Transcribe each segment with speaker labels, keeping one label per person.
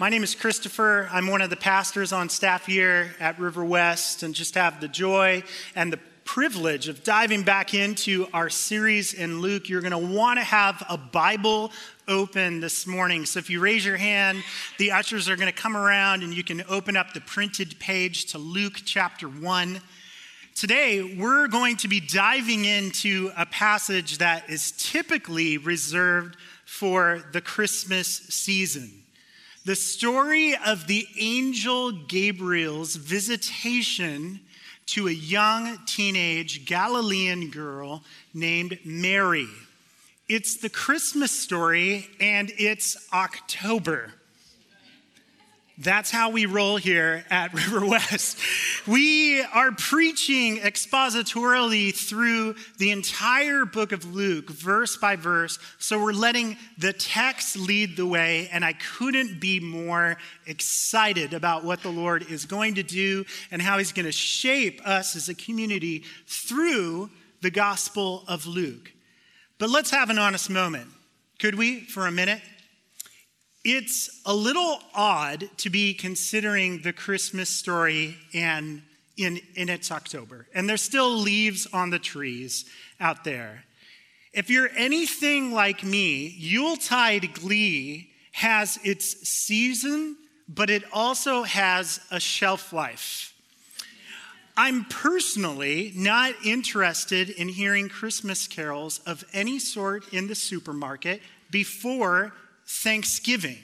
Speaker 1: My name is Christopher. I'm one of the pastors on staff here at River West, and just have the joy and the privilege of diving back into our series in Luke. You're going to want to have a Bible open this morning. So if you raise your hand, the ushers are going to come around and you can open up the printed page to Luke chapter 1. Today, we're going to be diving into a passage that is typically reserved for the Christmas season. The story of the angel Gabriel's visitation to a young teenage Galilean girl named Mary. It's the Christmas story, and it's October. That's how we roll here at River West. We are preaching expositorily through the entire book of Luke, verse by verse. So we're letting the text lead the way, and I couldn't be more excited about what the Lord is going to do and how He's going to shape us as a community through the Gospel of Luke. But let's have an honest moment, could we, for a minute? It's a little odd to be considering the Christmas story and in, in its October, and there's still leaves on the trees out there. If you're anything like me, Yuletide glee has its season, but it also has a shelf life. I'm personally not interested in hearing Christmas carols of any sort in the supermarket before Thanksgiving.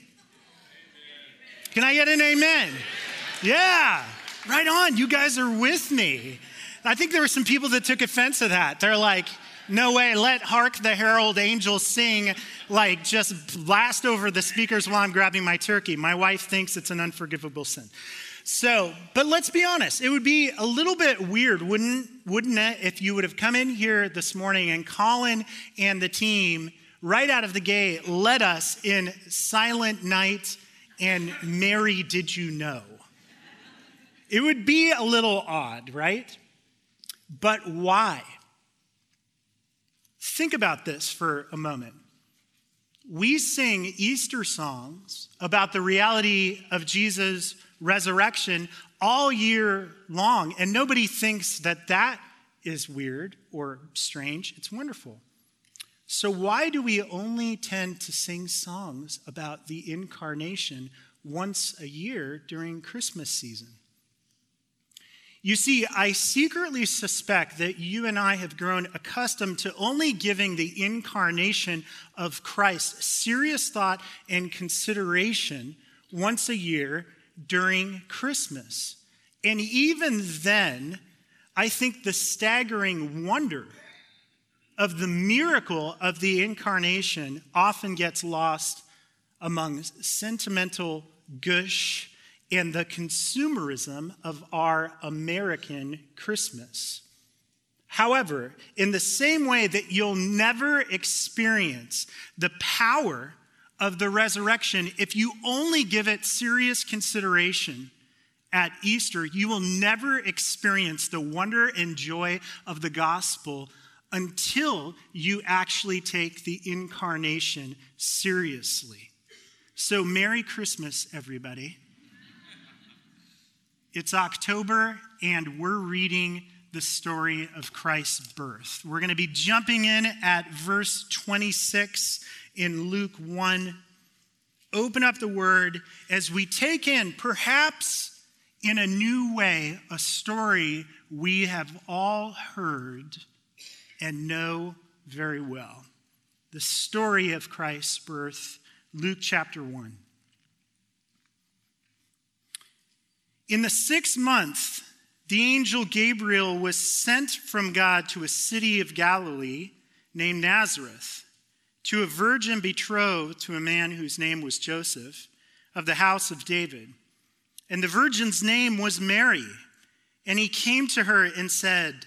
Speaker 1: Can I get an amen? Yeah, right on. You guys are with me. I think there were some people that took offense to that. They're like, no way, let Hark the Herald Angels sing, like just blast over the speakers while I'm grabbing my turkey. My wife thinks it's an unforgivable sin. So, but let's be honest, it would be a little bit weird, wouldn't, wouldn't it, if you would have come in here this morning and Colin and the team right out of the gate led us in Silent Night and Mary, Did You Know? It would be a little odd, right? But why? Think about this for a moment. We sing Easter songs about the reality of Jesus' resurrection all year long, and nobody thinks that that is weird or strange. It's wonderful. So, why do we only tend to sing songs about the incarnation once a year during Christmas season? You see, I secretly suspect that you and I have grown accustomed to only giving the incarnation of Christ serious thought and consideration once a year during Christmas. And even then, I think the staggering wonder of the miracle of the incarnation often gets lost among sentimental gush and the consumerism of our American Christmas. However, in the same way that you'll never experience the power of the resurrection if you only give it serious consideration at Easter, you will never experience the wonder and joy of the gospel until you actually take the incarnation seriously. So, Merry Christmas, everybody. It's October, and we're reading the story of Christ's birth. We're going to be jumping in at verse 26 in Luke 1. Open up the word as we take in, perhaps in a new way, a story we have all heard and know very well. The story of Christ's birth, Luke chapter 1. In the sixth month, the angel Gabriel was sent from God to a city of Galilee named Nazareth to a virgin betrothed to a man whose name was Joseph of the house of David. And the virgin's name was Mary. And he came to her and said,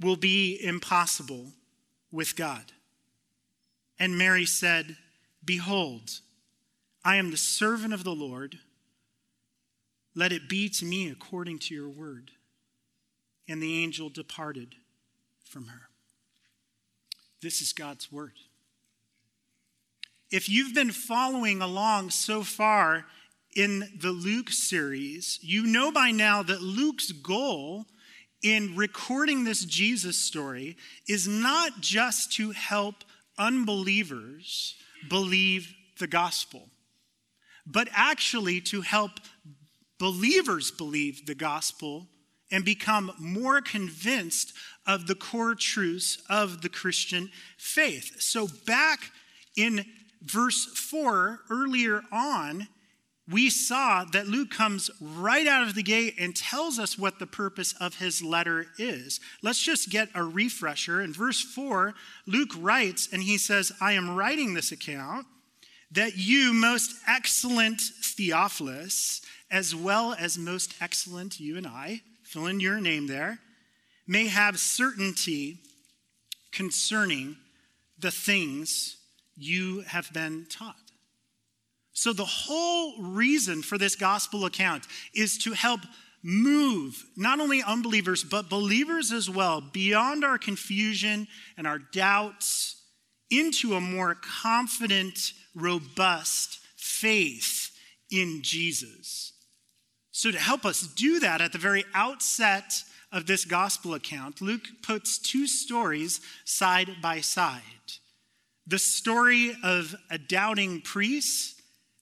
Speaker 1: will be impossible with God. And Mary said, Behold, I am the servant of the Lord. Let it be to me according to your word. And the angel departed from her. This is God's word. If you've been following along so far in the Luke series, you know by now that Luke's goal in recording this Jesus story is not just to help unbelievers believe the gospel, but actually to help believers believe the gospel and become more convinced of the core truths of the Christian faith. So, back in verse 4, earlier on, we saw that Luke comes right out of the gate and tells us what the purpose of his letter is. Let's just get a refresher. In verse 4, Luke writes, and he says, I am writing this account that you, most excellent Theophilus, as well as most excellent you and I, fill in your name there, may have certainty concerning the things you have been taught. So, the whole reason for this gospel account is to help move not only unbelievers, but believers as well, beyond our confusion and our doubts into a more confident, robust faith in Jesus. So, to help us do that at the very outset of this gospel account, Luke puts two stories side by side the story of a doubting priest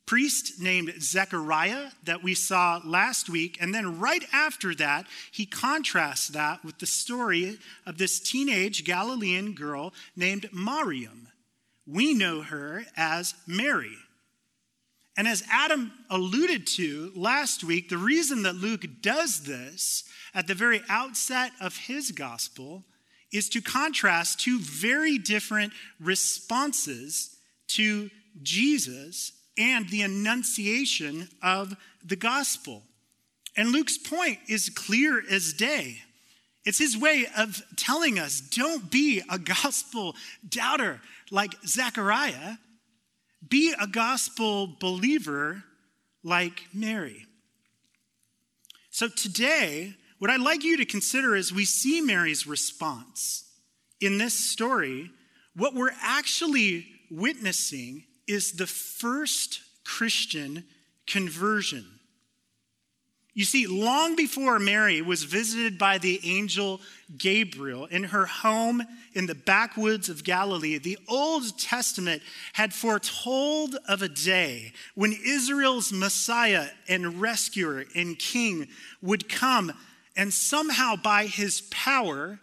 Speaker 1: priest named Zechariah that we saw last week. And then right after that, he contrasts that with the story of this teenage Galilean girl named Mariam. We know her as Mary. And as Adam alluded to last week, the reason that Luke does this at the very outset of his gospel is to contrast two very different responses to Jesus and the annunciation of the gospel. And Luke's point is clear as day. It's his way of telling us don't be a gospel doubter like Zechariah, be a gospel believer like Mary. So today, what I'd like you to consider as we see Mary's response in this story, what we're actually witnessing is the first Christian conversion. You see, long before Mary was visited by the angel Gabriel in her home in the backwoods of Galilee, the Old Testament had foretold of a day when Israel's Messiah and rescuer and king would come and somehow by his power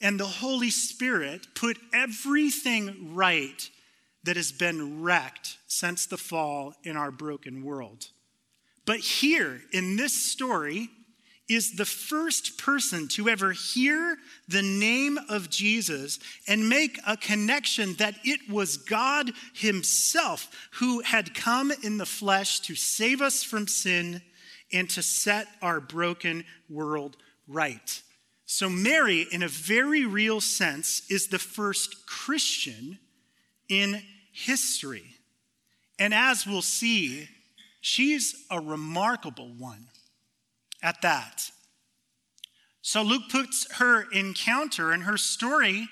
Speaker 1: and the Holy Spirit put everything right that has been wrecked since the fall in our broken world. But here in this story is the first person to ever hear the name of Jesus and make a connection that it was God Himself who had come in the flesh to save us from sin and to set our broken world right. So, Mary, in a very real sense, is the first Christian in history. And as we'll see, she's a remarkable one. at that. So Luke puts her encounter and her story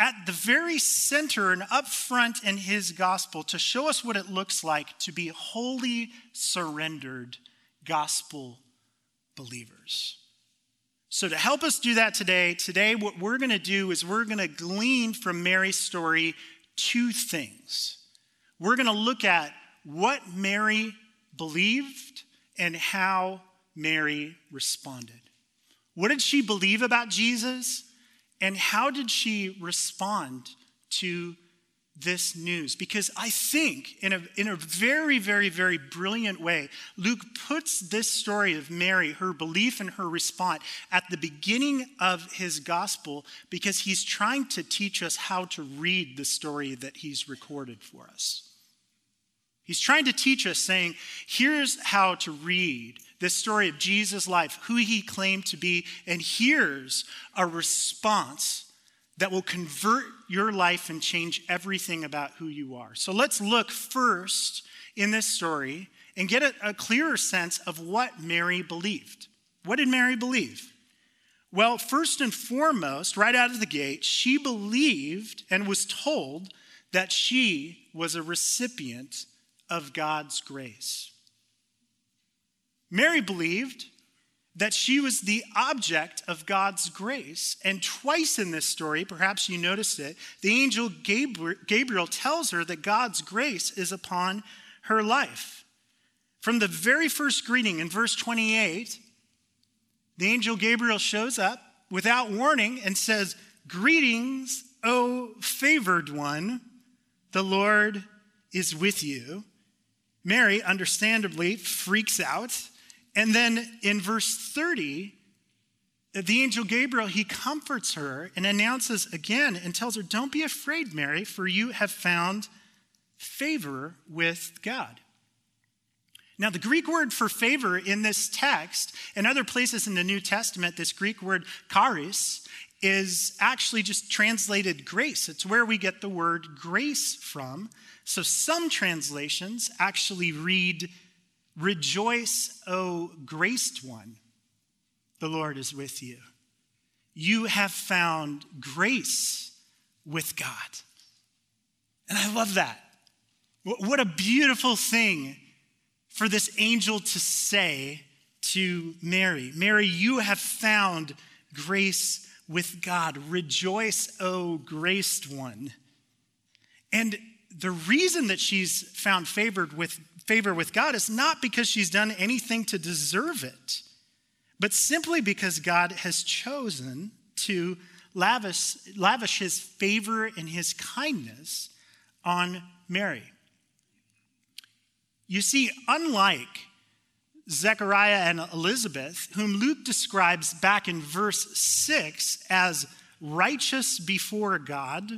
Speaker 1: at the very center and up front in his gospel to show us what it looks like to be wholly surrendered gospel believers. So, to help us do that today, today what we're going to do is we're going to glean from Mary's story two things. We're going to look at what Mary believed and how Mary responded. What did she believe about Jesus? And how did she respond to this news? Because I think, in a, in a very, very, very brilliant way, Luke puts this story of Mary, her belief and her response, at the beginning of his gospel because he's trying to teach us how to read the story that he's recorded for us. He's trying to teach us, saying, here's how to read this story of Jesus' life, who he claimed to be, and here's a response that will convert your life and change everything about who you are. So let's look first in this story and get a, a clearer sense of what Mary believed. What did Mary believe? Well, first and foremost, right out of the gate, she believed and was told that she was a recipient of God's grace. Mary believed that she was the object of God's grace. And twice in this story, perhaps you noticed it, the angel Gabriel tells her that God's grace is upon her life. From the very first greeting in verse 28, the angel Gabriel shows up without warning and says, Greetings, O favored one, the Lord is with you. Mary, understandably, freaks out. And then in verse 30, the angel Gabriel, he comforts her and announces again and tells her, Don't be afraid, Mary, for you have found favor with God. Now, the Greek word for favor in this text and other places in the New Testament, this Greek word charis, is actually just translated grace. It's where we get the word grace from. So some translations actually read, Rejoice, O graced one, the Lord is with you. You have found grace with God. And I love that. What a beautiful thing for this angel to say to Mary Mary, you have found grace with God. Rejoice, O graced one. And the reason that she's found favored with favor with God is not because she's done anything to deserve it, but simply because God has chosen to lavish, lavish his favor and his kindness on Mary. You see, unlike Zechariah and Elizabeth, whom Luke describes back in verse 6 as righteous before God,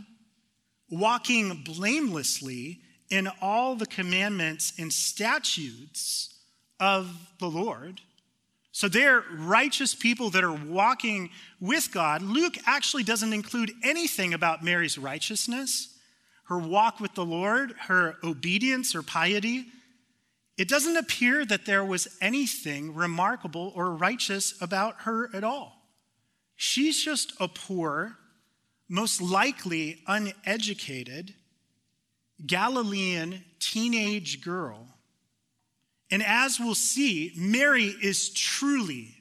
Speaker 1: walking blamelessly in all the commandments and statutes of the Lord. So they're righteous people that are walking with God. Luke actually doesn't include anything about Mary's righteousness, her walk with the Lord, her obedience or piety. It doesn't appear that there was anything remarkable or righteous about her at all. She's just a poor, most likely uneducated Galilean teenage girl. And as we'll see, Mary is truly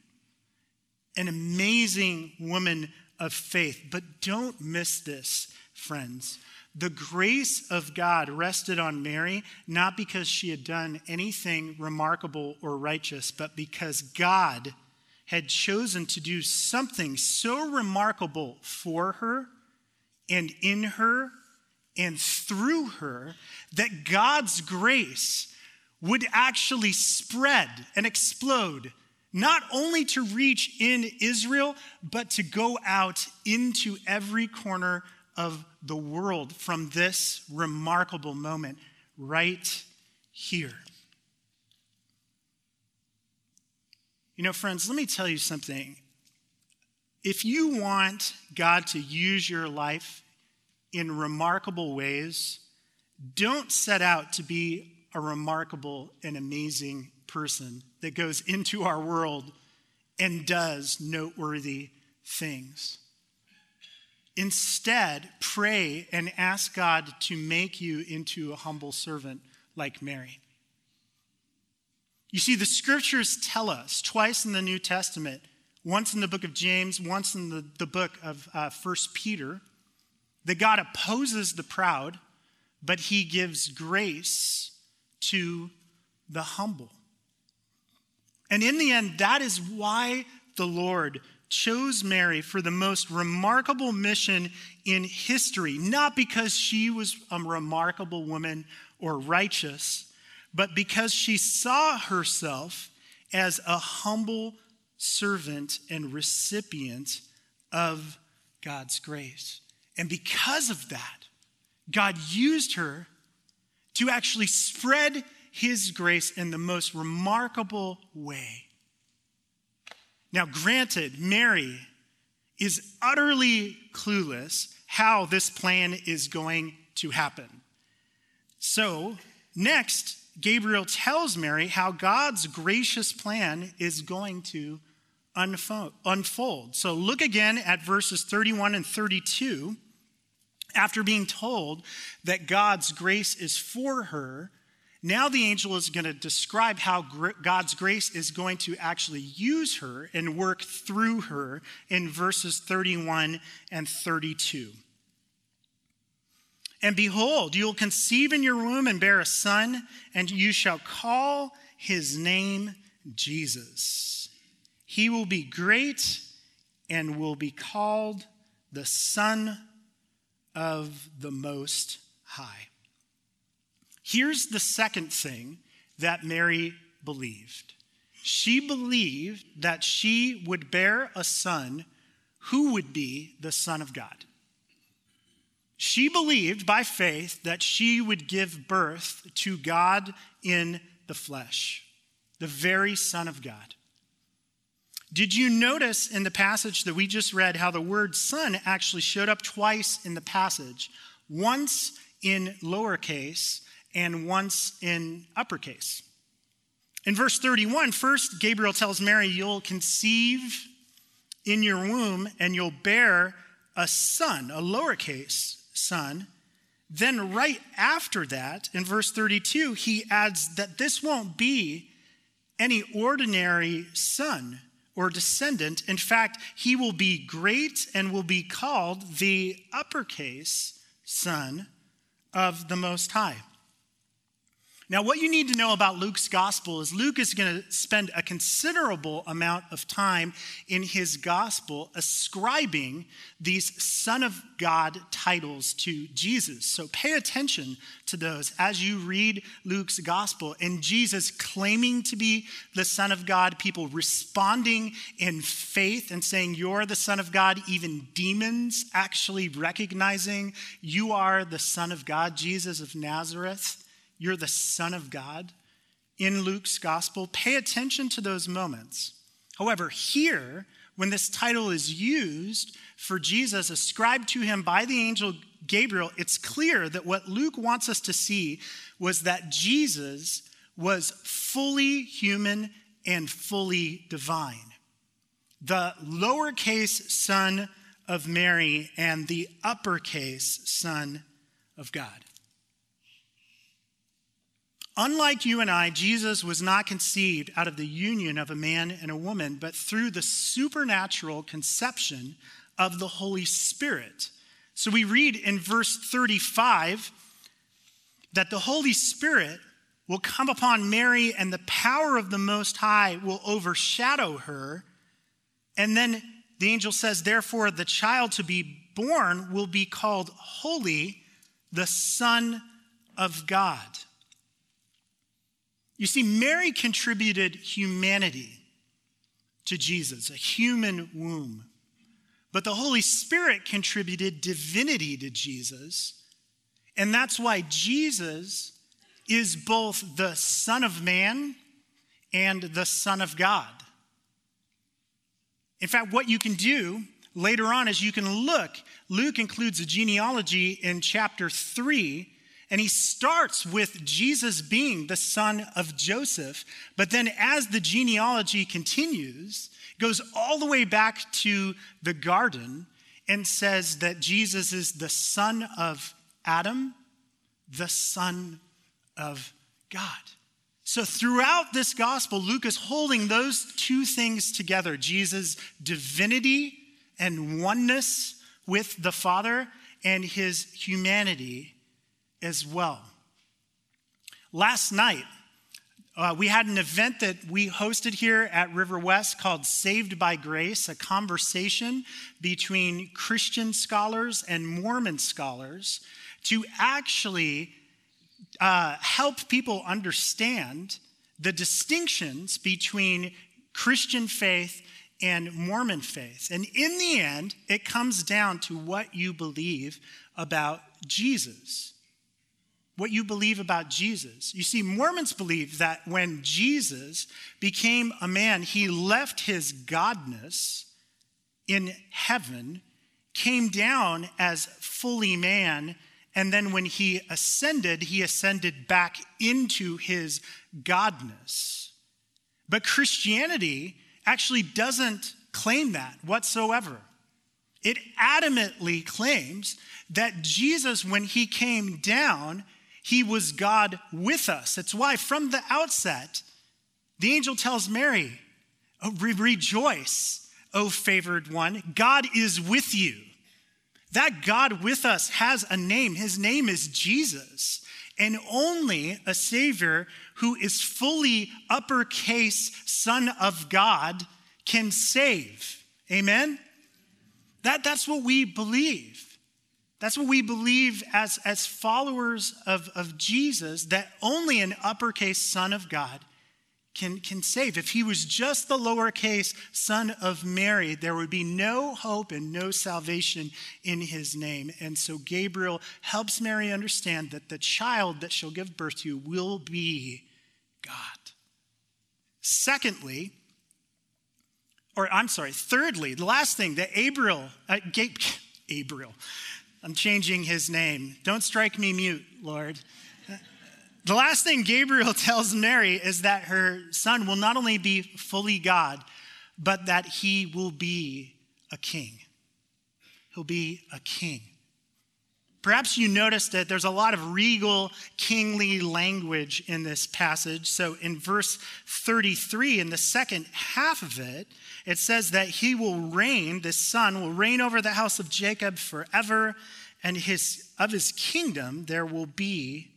Speaker 1: an amazing woman of faith. But don't miss this, friends. The grace of God rested on Mary, not because she had done anything remarkable or righteous, but because God had chosen to do something so remarkable for her and in her and through her that God's grace would actually spread and explode, not only to reach in Israel, but to go out into every corner of the world from this remarkable moment right here. You know, friends, let me tell you something. If you want God to use your life in remarkable ways, don't set out to be a remarkable and amazing person that goes into our world and does noteworthy things. Instead, pray and ask God to make you into a humble servant like Mary. You see, the scriptures tell us twice in the New Testament, once in the book of James, once in the, the book of uh, 1 Peter, that God opposes the proud, but he gives grace to the humble. And in the end, that is why the Lord chose Mary for the most remarkable mission in history, not because she was a remarkable woman or righteous, but because she saw herself as a humble servant and recipient of God's grace. And because of that, God used her to actually spread his grace in the most remarkable way. Now, granted, Mary is utterly clueless how this plan is going to happen. So, next, Gabriel tells Mary how God's gracious plan is going to unfold. So, look again at verses 31 and 32. After being told that God's grace is for her, now the angel is going to describe how God's grace is going to actually use her and work through her in verses 31 and 32. And behold, you will conceive in your womb and bear a son, and you shall call his name Jesus. He will be great and will be called the Son of the Most High. Here's the second thing that Mary believed she believed that she would bear a son who would be the Son of God. She believed by faith that she would give birth to God in the flesh, the very Son of God. Did you notice in the passage that we just read how the word son actually showed up twice in the passage? Once in lowercase and once in uppercase. In verse 31, first Gabriel tells Mary, You'll conceive in your womb and you'll bear a son, a lowercase son. Then, right after that, in verse 32, he adds that this won't be any ordinary son or descendant. In fact, he will be great and will be called the uppercase son of the Most High. Now, what you need to know about Luke's gospel is Luke is going to spend a considerable amount of time in his gospel ascribing these Son of God titles to Jesus. So pay attention to those as you read Luke's gospel and Jesus claiming to be the Son of God, people responding in faith and saying, You're the Son of God, even demons actually recognizing you are the Son of God, Jesus of Nazareth you're the Son of God in Luke's gospel. Pay attention to those moments. However, here, when this title is used for Jesus, ascribed to him by the angel Gabriel, it's clear that what Luke wants us to see was that Jesus was fully human and fully divine. The lowercase son of Mary and the uppercase son of God. Unlike you and I, Jesus was not conceived out of the union of a man and a woman, but through the supernatural conception of the Holy Spirit. So we read in verse 35 that the Holy Spirit will come upon Mary and the power of the Most High will overshadow her. And then the angel says, therefore, the child to be born will be called Holy, the Son of God. You see, Mary contributed humanity to Jesus, a human womb. But the Holy Spirit contributed divinity to Jesus. And that's why Jesus is both the Son of Man and the Son of God. In fact, what you can do later on is you can look. Luke includes a genealogy in chapter 3 and he starts with Jesus being the son of Joseph. But then, as the genealogy continues, goes all the way back to the garden and says that Jesus is the son of Adam, the son of God. So, throughout this gospel, Luke is holding those two things together Jesus' divinity and oneness with the Father, and his humanity as well. Last night, uh, we had an event that we hosted here at River West called Saved by Grace, a conversation between Christian scholars and Mormon scholars to actually uh, help people understand the distinctions between Christian faith and Mormon faith. And in the end, it comes down to what you believe about Jesus. What you believe about Jesus. You see, Mormons believe that when Jesus became a man, he left his godness in heaven, came down as fully man, and then when he ascended, he ascended back into his godness. But Christianity actually doesn't claim that whatsoever. It adamantly claims that Jesus, when he came down, he was God with us. That's why from the outset, the angel tells Mary, oh, Rejoice, O favored one, God is with you. That God with us has a name. His name is Jesus. And only a Savior who is fully uppercase Son of God can save. Amen? That, that's what we believe. That's what we believe as, as followers of, of Jesus, that only an uppercase Son of God can, can save. If he was just the lowercase son of Mary, there would be no hope and no salvation in his name. And so Gabriel helps Mary understand that the child that she'll give birth to will be God. Secondly, or I'm sorry, thirdly, the last thing that Gabriel, uh, Gabriel, I'm changing his name. Don't strike me mute, Lord. The last thing Gabriel tells Mary is that her son will not only be fully God, but that he will be a king. He'll be a king. Perhaps you noticed that there's a lot of regal, kingly language in this passage. So in verse 33, in the second half of it, it says that he will reign, this son will reign over the house of Jacob forever, and his, of his kingdom there will be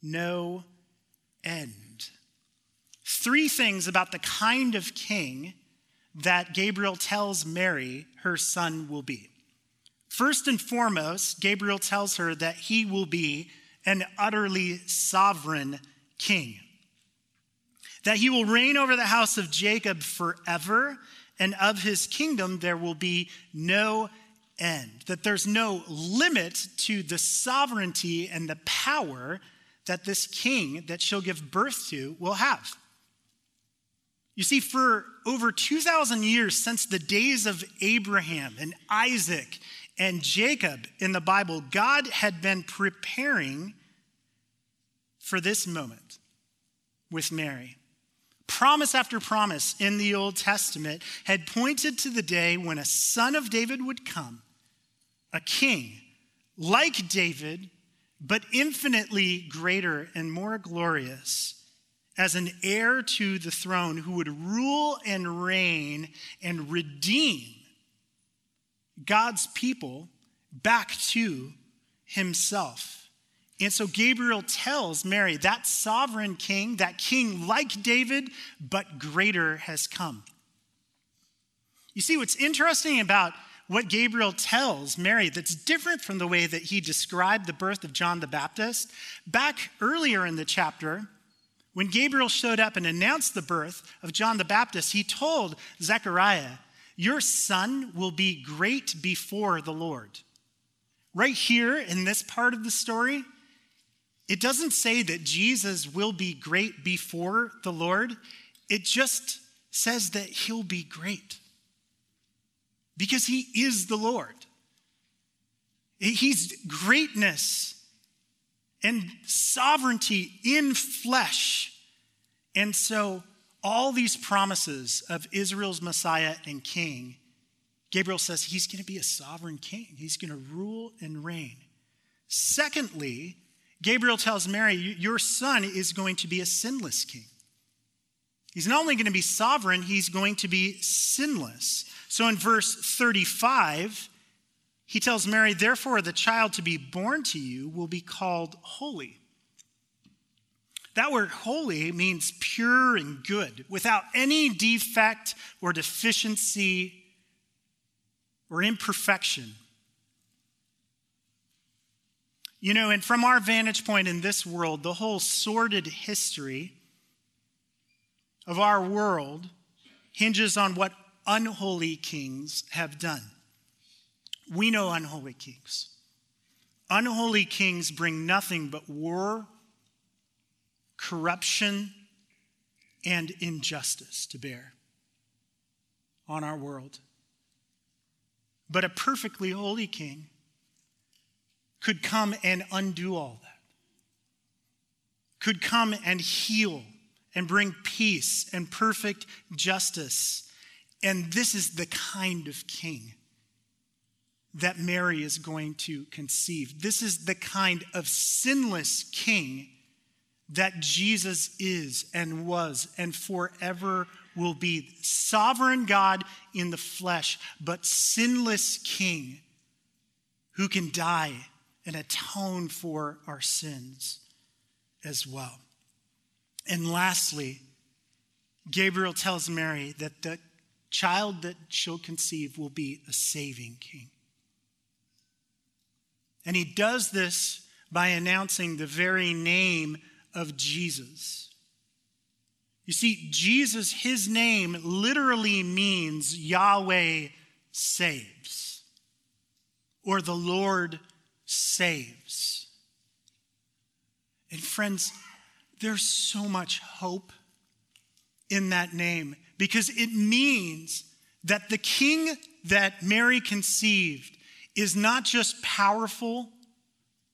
Speaker 1: no end. Three things about the kind of king that Gabriel tells Mary her son will be. First and foremost, Gabriel tells her that he will be an utterly sovereign king, that he will reign over the house of Jacob forever, and of his kingdom there will be no end, that there's no limit to the sovereignty and the power that this king that she'll give birth to will have. You see, for over 2,000 years, since the days of Abraham and Isaac and Jacob in the Bible, God had been preparing for this moment with Mary. Promise after promise in the Old Testament had pointed to the day when a son of David would come, a king like David but infinitely greater and more glorious as an heir to the throne who would rule and reign and redeem God's people back to himself. And so Gabriel tells Mary, that sovereign king, that king like David, but greater has come. You see, what's interesting about what Gabriel tells Mary that's different from the way that he described the birth of John the Baptist. Back earlier in the chapter, when Gabriel showed up and announced the birth of John the Baptist, he told Zechariah, Your son will be great before the Lord. Right here in this part of the story, it doesn't say that Jesus will be great before the Lord, it just says that he'll be great because he is the Lord. He's greatness and sovereignty in flesh. And so all these promises of Israel's Messiah and King, Gabriel says he's going to be a sovereign king. He's going to rule and reign. Secondly, Gabriel tells Mary, Your son is going to be a sinless king. He's not only going to be sovereign, he's going to be sinless. So in verse 35, he tells Mary, Therefore, the child to be born to you will be called holy. That word holy means pure and good, without any defect or deficiency or imperfection. You know, and from our vantage point in this world, the whole sordid history of our world hinges on what unholy kings have done. We know unholy kings. Unholy kings bring nothing but war, corruption, and injustice to bear on our world. But a perfectly holy king could come and undo all that, could come and heal and bring peace and perfect justice. And this is the kind of king that Mary is going to conceive. This is the kind of sinless king that Jesus is and was and forever will be. Sovereign God in the flesh, but sinless king who can die and atone for our sins as well. And lastly, Gabriel tells Mary that the child that she'll conceive will be a saving king. And he does this by announcing the very name of Jesus. You see, Jesus, his name literally means Yahweh saves, or the Lord saves. And friends, there's so much hope in that name because it means that the king that Mary conceived is not just powerful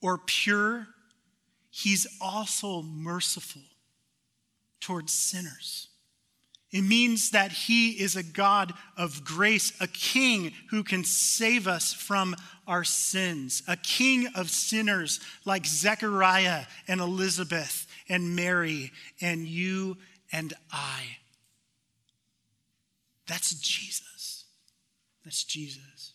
Speaker 1: or pure, he's also merciful towards sinners. It means that he is a God of grace, a king who can save us from our sins, a king of sinners like Zechariah and Elizabeth and Mary and you and I. That's Jesus. That's Jesus.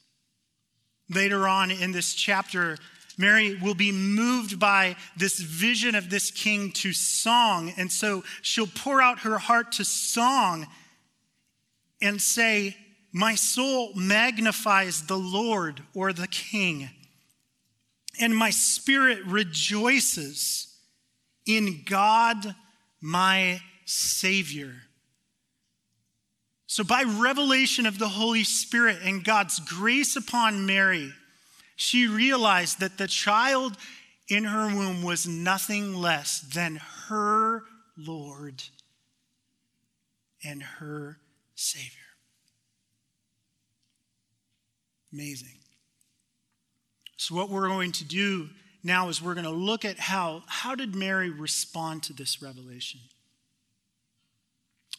Speaker 1: Later on in this chapter, Mary will be moved by this vision of this king to song. And so she'll pour out her heart to song and say, My soul magnifies the Lord or the king, and my spirit rejoices in God, my Savior. So, by revelation of the Holy Spirit and God's grace upon Mary, she realized that the child in her womb was nothing less than her Lord and her Savior. Amazing. So, what we're going to do now is we're going to look at how, how did Mary respond to this revelation?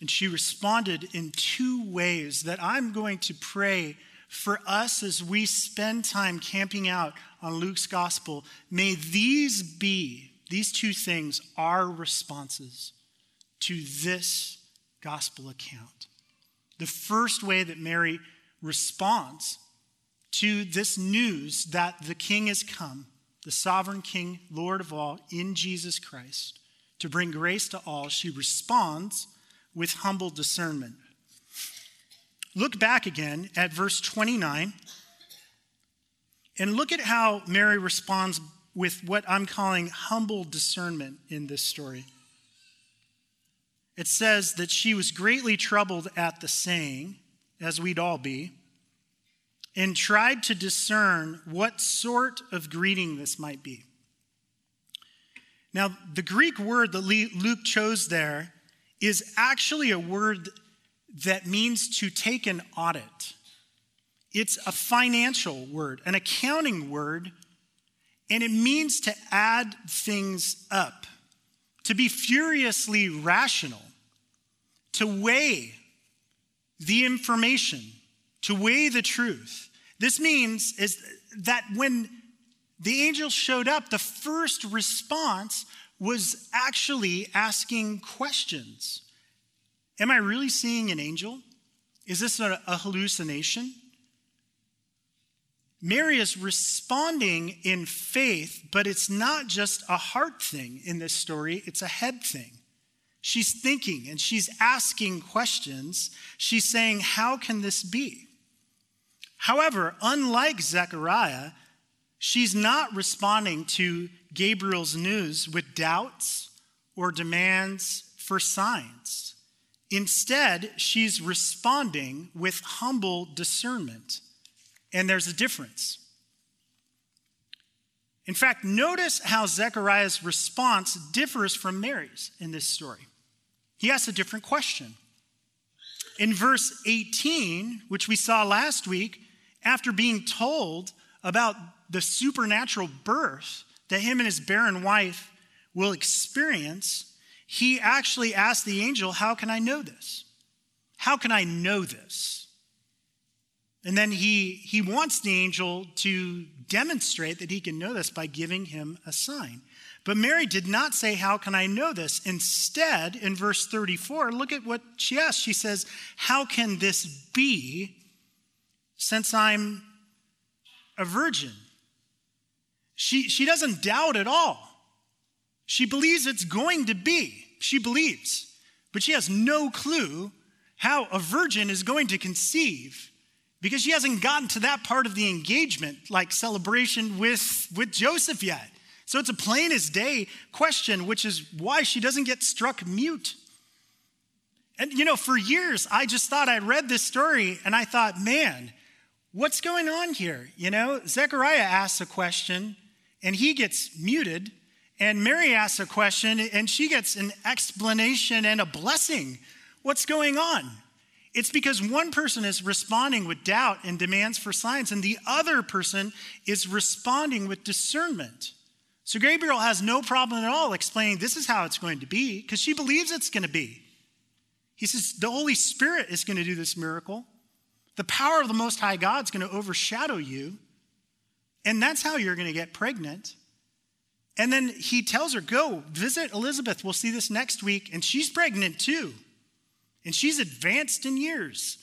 Speaker 1: And she responded in two ways that I'm going to pray for us as we spend time camping out on Luke's gospel. May these be, these two things, our responses to this gospel account. The first way that Mary responds to this news that the king has come the sovereign King, Lord of all, in Jesus Christ, to bring grace to all, she responds with humble discernment. Look back again at verse 29 and look at how Mary responds with what I'm calling humble discernment in this story. It says that she was greatly troubled at the saying, as we'd all be and tried to discern what sort of greeting this might be. Now, the Greek word that Luke chose there is actually a word that means to take an audit. It's a financial word, an accounting word, and it means to add things up, to be furiously rational, to weigh the information, to weigh the truth. This means is that when the angel showed up, the first response was actually asking questions. Am I really seeing an angel? Is this a, a hallucination? Mary is responding in faith, but it's not just a heart thing in this story, it's a head thing. She's thinking and she's asking questions. She's saying, How can this be? However, unlike Zechariah, she's not responding to Gabriel's news with doubts or demands for signs. Instead, she's responding with humble discernment. And there's a difference. In fact, notice how Zechariah's response differs from Mary's in this story. He asks a different question. In verse 18, which we saw last week, after being told about the supernatural birth that him and his barren wife will experience, he actually asked the angel, How can I know this? How can I know this? And then he, he wants the angel to demonstrate that he can know this by giving him a sign. But Mary did not say, How can I know this? Instead, in verse 34, look at what she asks. She says, How can this be since I'm a virgin? She, she doesn't doubt at all. She believes it's going to be. She believes. But she has no clue how a virgin is going to conceive because she hasn't gotten to that part of the engagement, like celebration with, with Joseph yet. So it's a plain as day question, which is why she doesn't get struck mute. And you know, for years, I just thought I read this story and I thought, man, what's going on here? You know, Zechariah asks a question and he gets muted, and Mary asks a question and she gets an explanation and a blessing. What's going on? It's because one person is responding with doubt and demands for signs, and the other person is responding with discernment. So Gabriel has no problem at all explaining this is how it's going to be because she believes it's going to be. He says the Holy Spirit is going to do this miracle. The power of the Most High God is going to overshadow you. And that's how you're going to get pregnant. And then he tells her, Go visit Elizabeth. We'll see this next week. And she's pregnant too and she's advanced in years.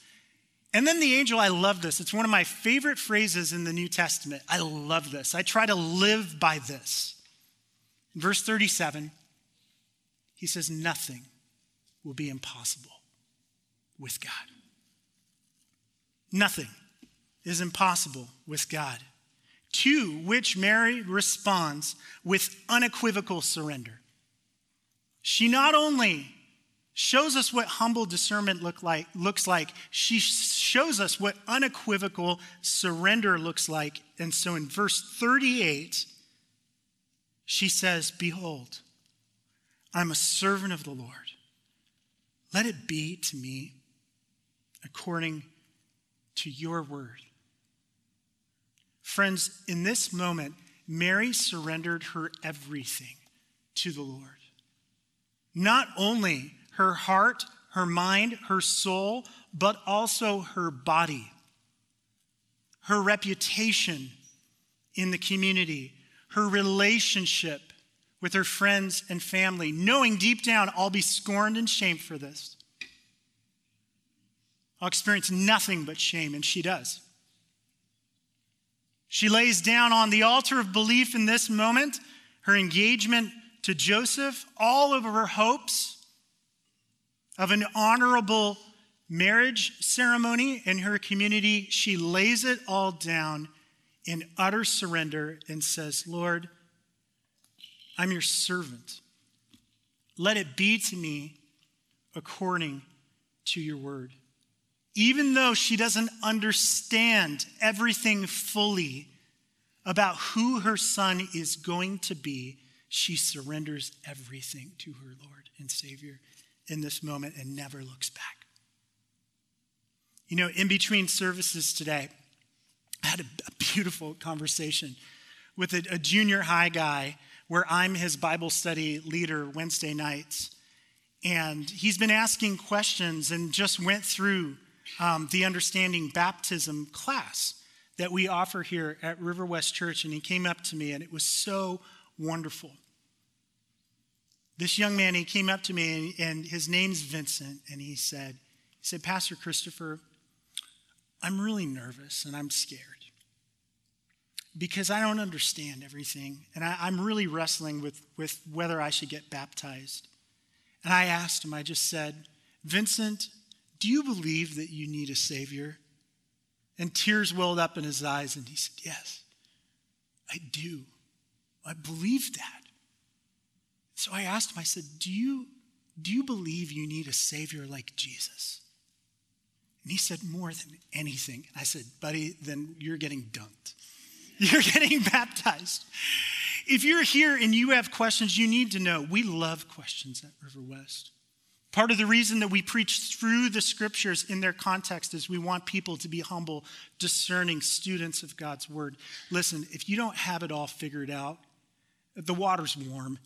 Speaker 1: And then the angel, I love this. It's one of my favorite phrases in the New Testament. I love this. I try to live by this. Verse 37, he says, Nothing will be impossible with God. Nothing is impossible with God. To which Mary responds with unequivocal surrender. She not only shows us what humble discernment look like, looks like. She shows us what unequivocal surrender looks like. And so in verse 38, she says, Behold, I'm a servant of the Lord. Let it be to me according to your word. Friends, in this moment, Mary surrendered her everything to the Lord. Not only her heart, her mind, her soul, but also her body, her reputation in the community, her relationship with her friends and family, knowing deep down I'll be scorned and shamed for this. I'll experience nothing but shame, and she does. She lays down on the altar of belief in this moment her engagement to Joseph, all of her hopes, of an honorable marriage ceremony in her community, she lays it all down in utter surrender and says, Lord, I'm your servant. Let it be to me according to your word. Even though she doesn't understand everything fully about who her son is going to be, she surrenders everything to her Lord and Savior in this moment and never looks back. You know, in between services today, I had a, a beautiful conversation with a, a junior high guy where I'm his Bible study leader Wednesday nights. And he's been asking questions and just went through um, the Understanding Baptism class that we offer here at River West Church. And he came up to me, and it was so wonderful. This young man, he came up to me, and, and his name's Vincent, and he said, he said, Pastor Christopher, I'm really nervous and I'm scared because I don't understand everything. And I, am really wrestling with, with whether I should get baptized. And I asked him, I just said, Vincent, do you believe that you need a Savior? And tears welled up in his eyes, and he said, Yes, I do. I believe that. So I asked him, I said, Do you, do you believe you need a Savior like Jesus? And he said, More than anything. I said, Buddy, then you're getting dunked. You're getting baptized. If you're here and you have questions, you need to know we love questions at River West. Part of the reason that we preach through the scriptures in their context is we want people to be humble, discerning students of God's word. Listen, if you don't have it all figured out, the water's warm.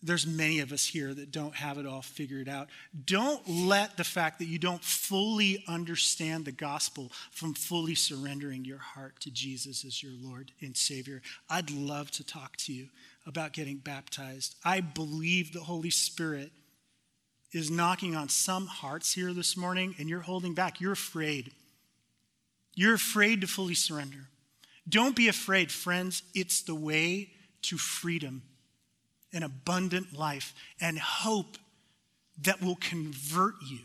Speaker 1: There's many of us here that don't have it all figured out. Don't let the fact that you don't fully understand the gospel from fully surrendering your heart to Jesus as your Lord and Savior. I'd love to talk to you about getting baptized. I believe the Holy Spirit is knocking on some hearts here this morning and you're holding back. You're afraid. You're afraid to fully surrender. Don't be afraid, friends. It's the way to freedom an abundant life and hope that will convert you,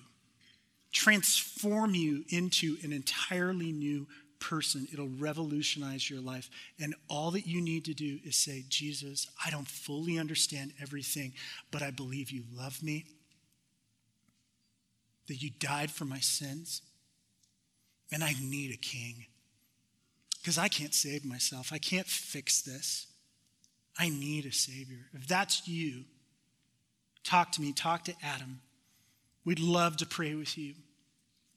Speaker 1: transform you into an entirely new person. It'll revolutionize your life. And all that you need to do is say, Jesus, I don't fully understand everything, but I believe you love me, that you died for my sins, and I need a king. Because I can't save myself, I can't fix this. I need a Savior. If that's you, talk to me, talk to Adam. We'd love to pray with you.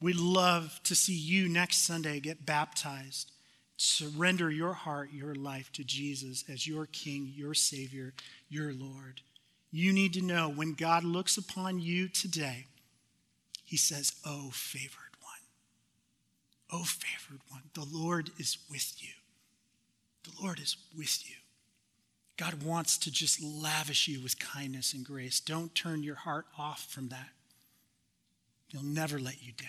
Speaker 1: We'd love to see you next Sunday get baptized. Surrender your heart, your life to Jesus as your King, your Savior, your Lord. You need to know when God looks upon you today, He says, Oh, favored one. Oh, favored one. The Lord is with you. The Lord is with you. God wants to just lavish you with kindness and grace. Don't turn your heart off from that. He'll never let you down.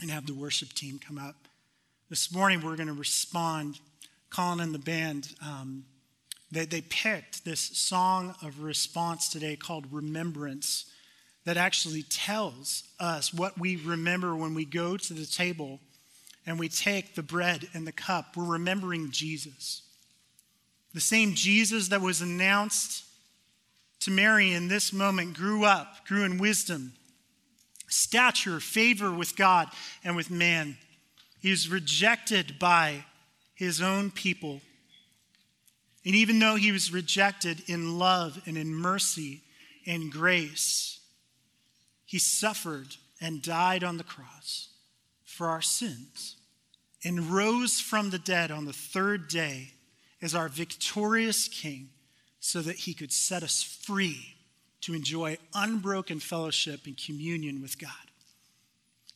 Speaker 1: And have the worship team come up. This morning, we're going to respond. Colin and the band, um, they, they picked this song of response today called Remembrance that actually tells us what we remember when we go to the table and we take the bread and the cup. We're remembering Jesus. The same Jesus that was announced to Mary in this moment grew up, grew in wisdom, stature, favor with God and with man. He was rejected by his own people. And even though he was rejected in love and in mercy and grace, he suffered and died on the cross for our sins and rose from the dead on the third day as our victorious King so that he could set us free to enjoy unbroken fellowship and communion with God.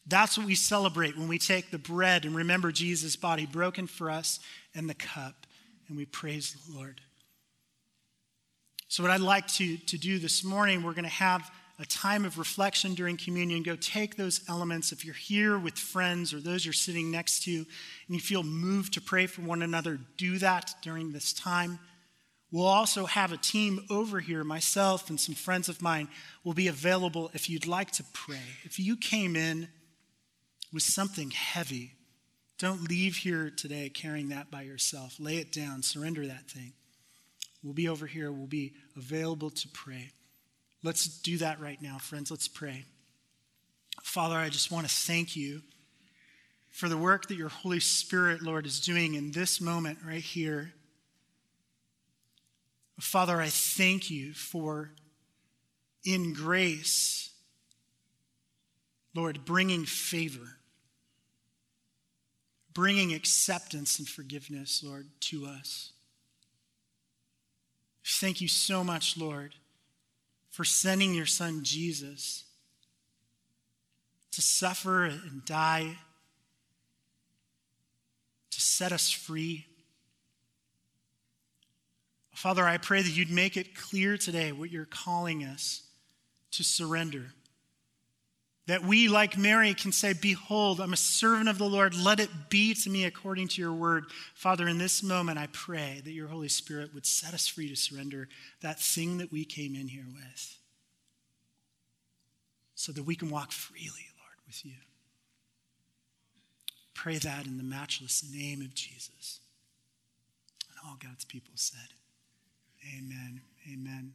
Speaker 1: That's what we celebrate when we take the bread and remember Jesus' body broken for us and the cup, and we praise the Lord. So, what I'd like to, to do this morning, we're going to have a time of reflection during communion, go take those elements. If you're here with friends or those you're sitting next to and you feel moved to pray for one another, do that during this time. We'll also have a team over here, myself and some friends of mine will be available if you'd like to pray. If you came in with something heavy, don't leave here today carrying that by yourself. Lay it down, surrender that thing. We'll be over here, we'll be available to pray. Let's do that right now, friends. Let's pray. Father, I just want to thank you for the work that your Holy Spirit, Lord, is doing in this moment right here. Father, I thank you for in grace, Lord, bringing favor, bringing acceptance and forgiveness, Lord, to us. Thank you so much, Lord for sending your son Jesus to suffer and die, to set us free. Father, I pray that you'd make it clear today what you're calling us to surrender. That we, like Mary, can say, Behold, I'm a servant of the Lord. Let it be to me according to your word. Father, in this moment, I pray that your Holy Spirit would set us free to surrender that thing that we came in here with so that we can walk freely, Lord, with you. Pray that in the matchless name of Jesus. And all God's people said, Amen. Amen.